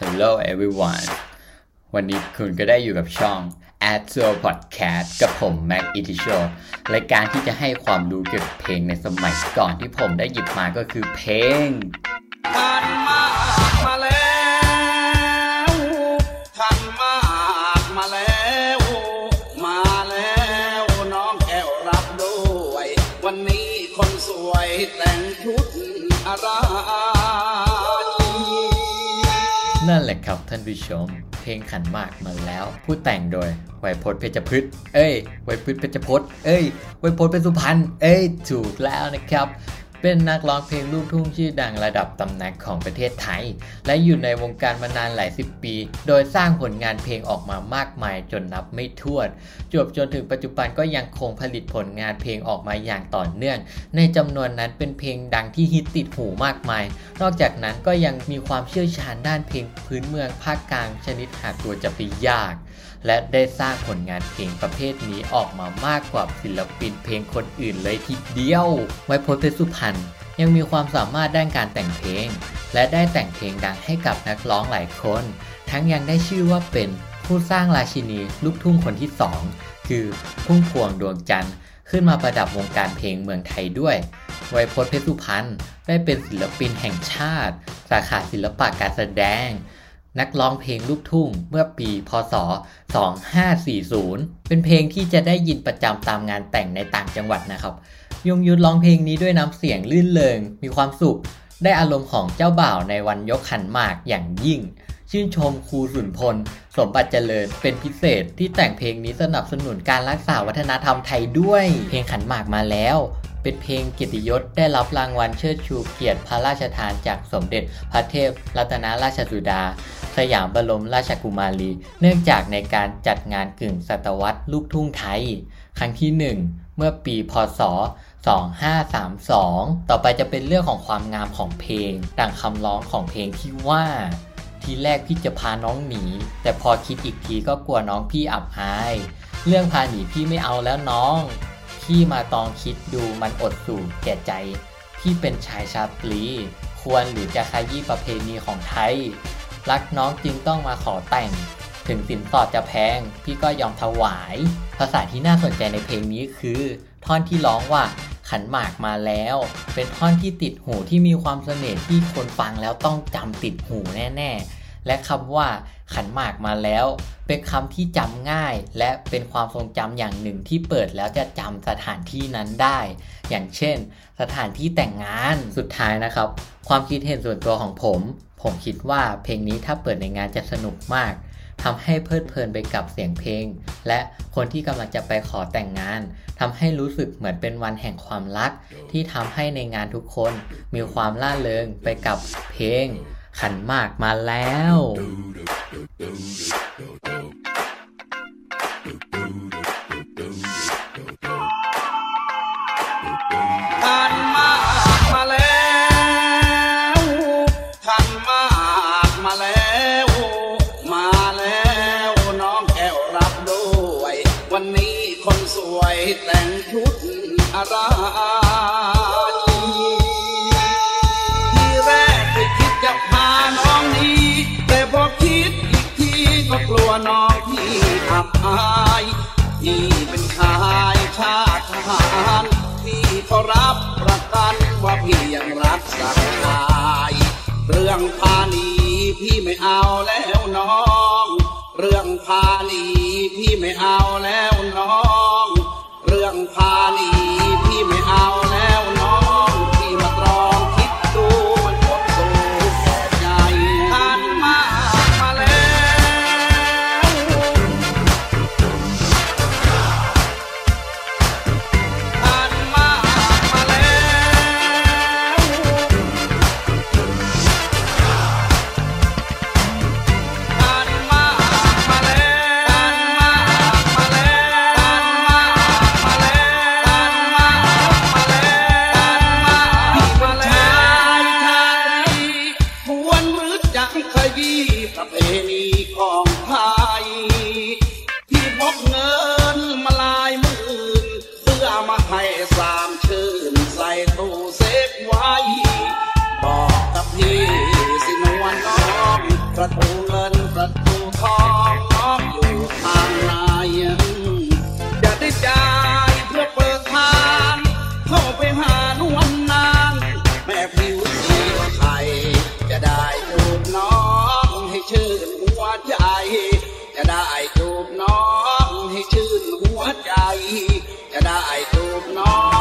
Hello everyone วันนี้คุณก็ได้อยู่กับช่อง a d s o Podcast กับผม Mac i t i s h o รายการที่จะให้ความรู้เกี่ยวกับเพลงในสมัยก่อนที่ผมได้หยิบมาก็คือเพลงทันมากมาแล้วทันมากมาแล้ว มาแล้วน้องแก้วรับด้วย วันนี้คนสวยแต่งชุดอะไระครับท่านผู้ชม เพลงขันมากมาแล้ว ผู้แต่งโดยไวยพจน์เพชรพฤษเอ้ยไวยพฤกษ์เพชรพฤษเอ้ยไวยพจน์เป็นสุพรรณเอ้ยถูกแล้วนะครับ เป็นนักร้องเพลงลูกทุ่งชื่อดังระดับตำนานของประเทศไทย และอยู่ในวงการมานานหลายสิบปี โดยสร้างผลงานเพลงออกมามากมายจนนับไม่ถ้วนจบจนถึงปัจจุบันก็ยังคงผลิตผลงานเพลงออกมาอย่างต่อเนื่อง ในจำนวนนั้นเป็นเพลงดังที่ฮิตติดหูมากมาย นอกจากนั้นก็ยังมีความเชี่ยวชาญด้านเพลงพื้นเมืองภาคกลางชนิดหาตัวจะไปยาก และได้สร้างผลงานเพลงประเภทนี้ออกมามากกว่าศิลปินเพลงคนอื่นเลยทีเดียว ไว้พจน์เพชรสุพรรณยังมีความสามารถด้านการแต่งเพลง และได้แต่งเพลงดังให้กับนักร้องหลายคน ทั้งยังได้ชื่อว่าเป็นผู้สร้างราชินีลูกทุ่งคนที่สองคือพุ่มพวงดวงจันทร์ขึ้นมาประดับวงการเพลงเมืองไทยด้วย ไวยพจน์เพชรสุพรรณได้เป็นศิลปินแห่งชาติ สาขาศิลปะการแสดง นักร้องเพลงลูกทุ่งเมื่อปี พศ 2540 เป็นเพลงที่จะได้ยินประจำตามงานแต่งในต่างจังหวัดนะครับ ยงยุทธร้องเพลงนี้ด้วยน้ำเสียงลื่นเลงมีความสุข ได้อารมณ์ของเจ้าบ่าวในวันยกขันหมากอย่างยิ่ง ชื่นชมครูสุนพล สมบัติเจริญเป็นพิเศษที่แต่งเพลงนี้สนับสนุนการรักษาวัฒนธรรมไทยด้วย เพลงขันหมากมาแล้ว เป็นเพลงเกียรติยศได้รับรางวัลเชิดชูเกียรติพระราชทานจากสมเด็จพระเทพรัตนราชสุดา สยามบรมราชกุมารี เนื่องจากในการจัดงานกึ่งศตวรรษลูกทุ่งไทย ครั้งที่ 1 เมื่อปีพศ 2532 ต่อไปจะเป็นเรื่องของความงามของเพลง ดังคำร้องของเพลงที่ว่าทีแรกพี่จะพาน้องหนี แต่พอคิดอีกทีก็กลัวน้องพี่อับอาย เรื่องพาหนีพี่ไม่เอาแล้วน้อง พี่มาตองคิดดูมันอดสู่แก่ใจพี่เป็นชายชาตรี ควรหรือจะขยี้ประเพณีของไทย รักน้องจึงต้องมาขอแต่ง ถึงสินสอดจะแพง พี่ก็ยอมถวาย ภาษาที่น่าสนใจในเพลงนี้คือ ท่อนที่ร้องว่าขันหมากมาแล้ว เป็นท่อนที่ติดหูที่มีความเสน่ห์ที่คนฟังแล้วต้องจำติดหูแน่ ๆ และคำว่าขันหมากมาแล้ว เป็นคำที่จำง่าย และเป็นความทรงจำอย่างหนึ่งที่เปิดแล้วจะจำสถานที่นั้นได้ อย่างเช่น สถานที่แต่งงานสุดท้ายนะครับ ความคิดเห็นส่วนตัวของผม ผมคิดว่าเพลงนี้ถ้าเปิดในงานจะสนุกมากทำให้เพลิดเพลินไปกับเสียงเพลง และคนที่กำลังจะไปขอแต่งงานทำให้รู้สึกเหมือนเป็นวันแห่งความรัก ที่ทำให้ในงานทุกคนมีความล่าเริงไปกับเพลง ขันมากมาแล้วทันมากมาแล้วทันมากมาแล้ว มาแล้วน้องแก้วรับด้วย วันนี้คนสวยแต่งชุดอะไร ไม่าน้องนี้ แต่พอคิดอีกทีก็กลัวน้องพี่อับอายพี่เป็นชายชาติทหารพี่ก็รับประกันว่าพี่ยังรักสักชายเรื่องพานีพี่ไม่เอาแล้วน้อง เรื่องพานีพี่ไม่เอาแล้วน้อง เรื่องพานี หัวใจ จะได้จูบน้องให้ชื่นหัวใจ จะได้จูบน้อง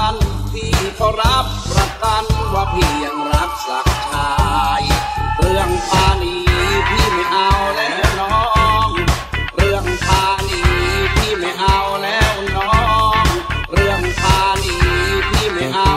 านพี่ก็รับประกันว่าพี่ยังรักสักชายเรื่องพานีพี่ไม่เอาแล้วน้อง เรื่องพานีพี่ไม่เอาแล้วน้อง เรื่องพานีพี่ไม่เอา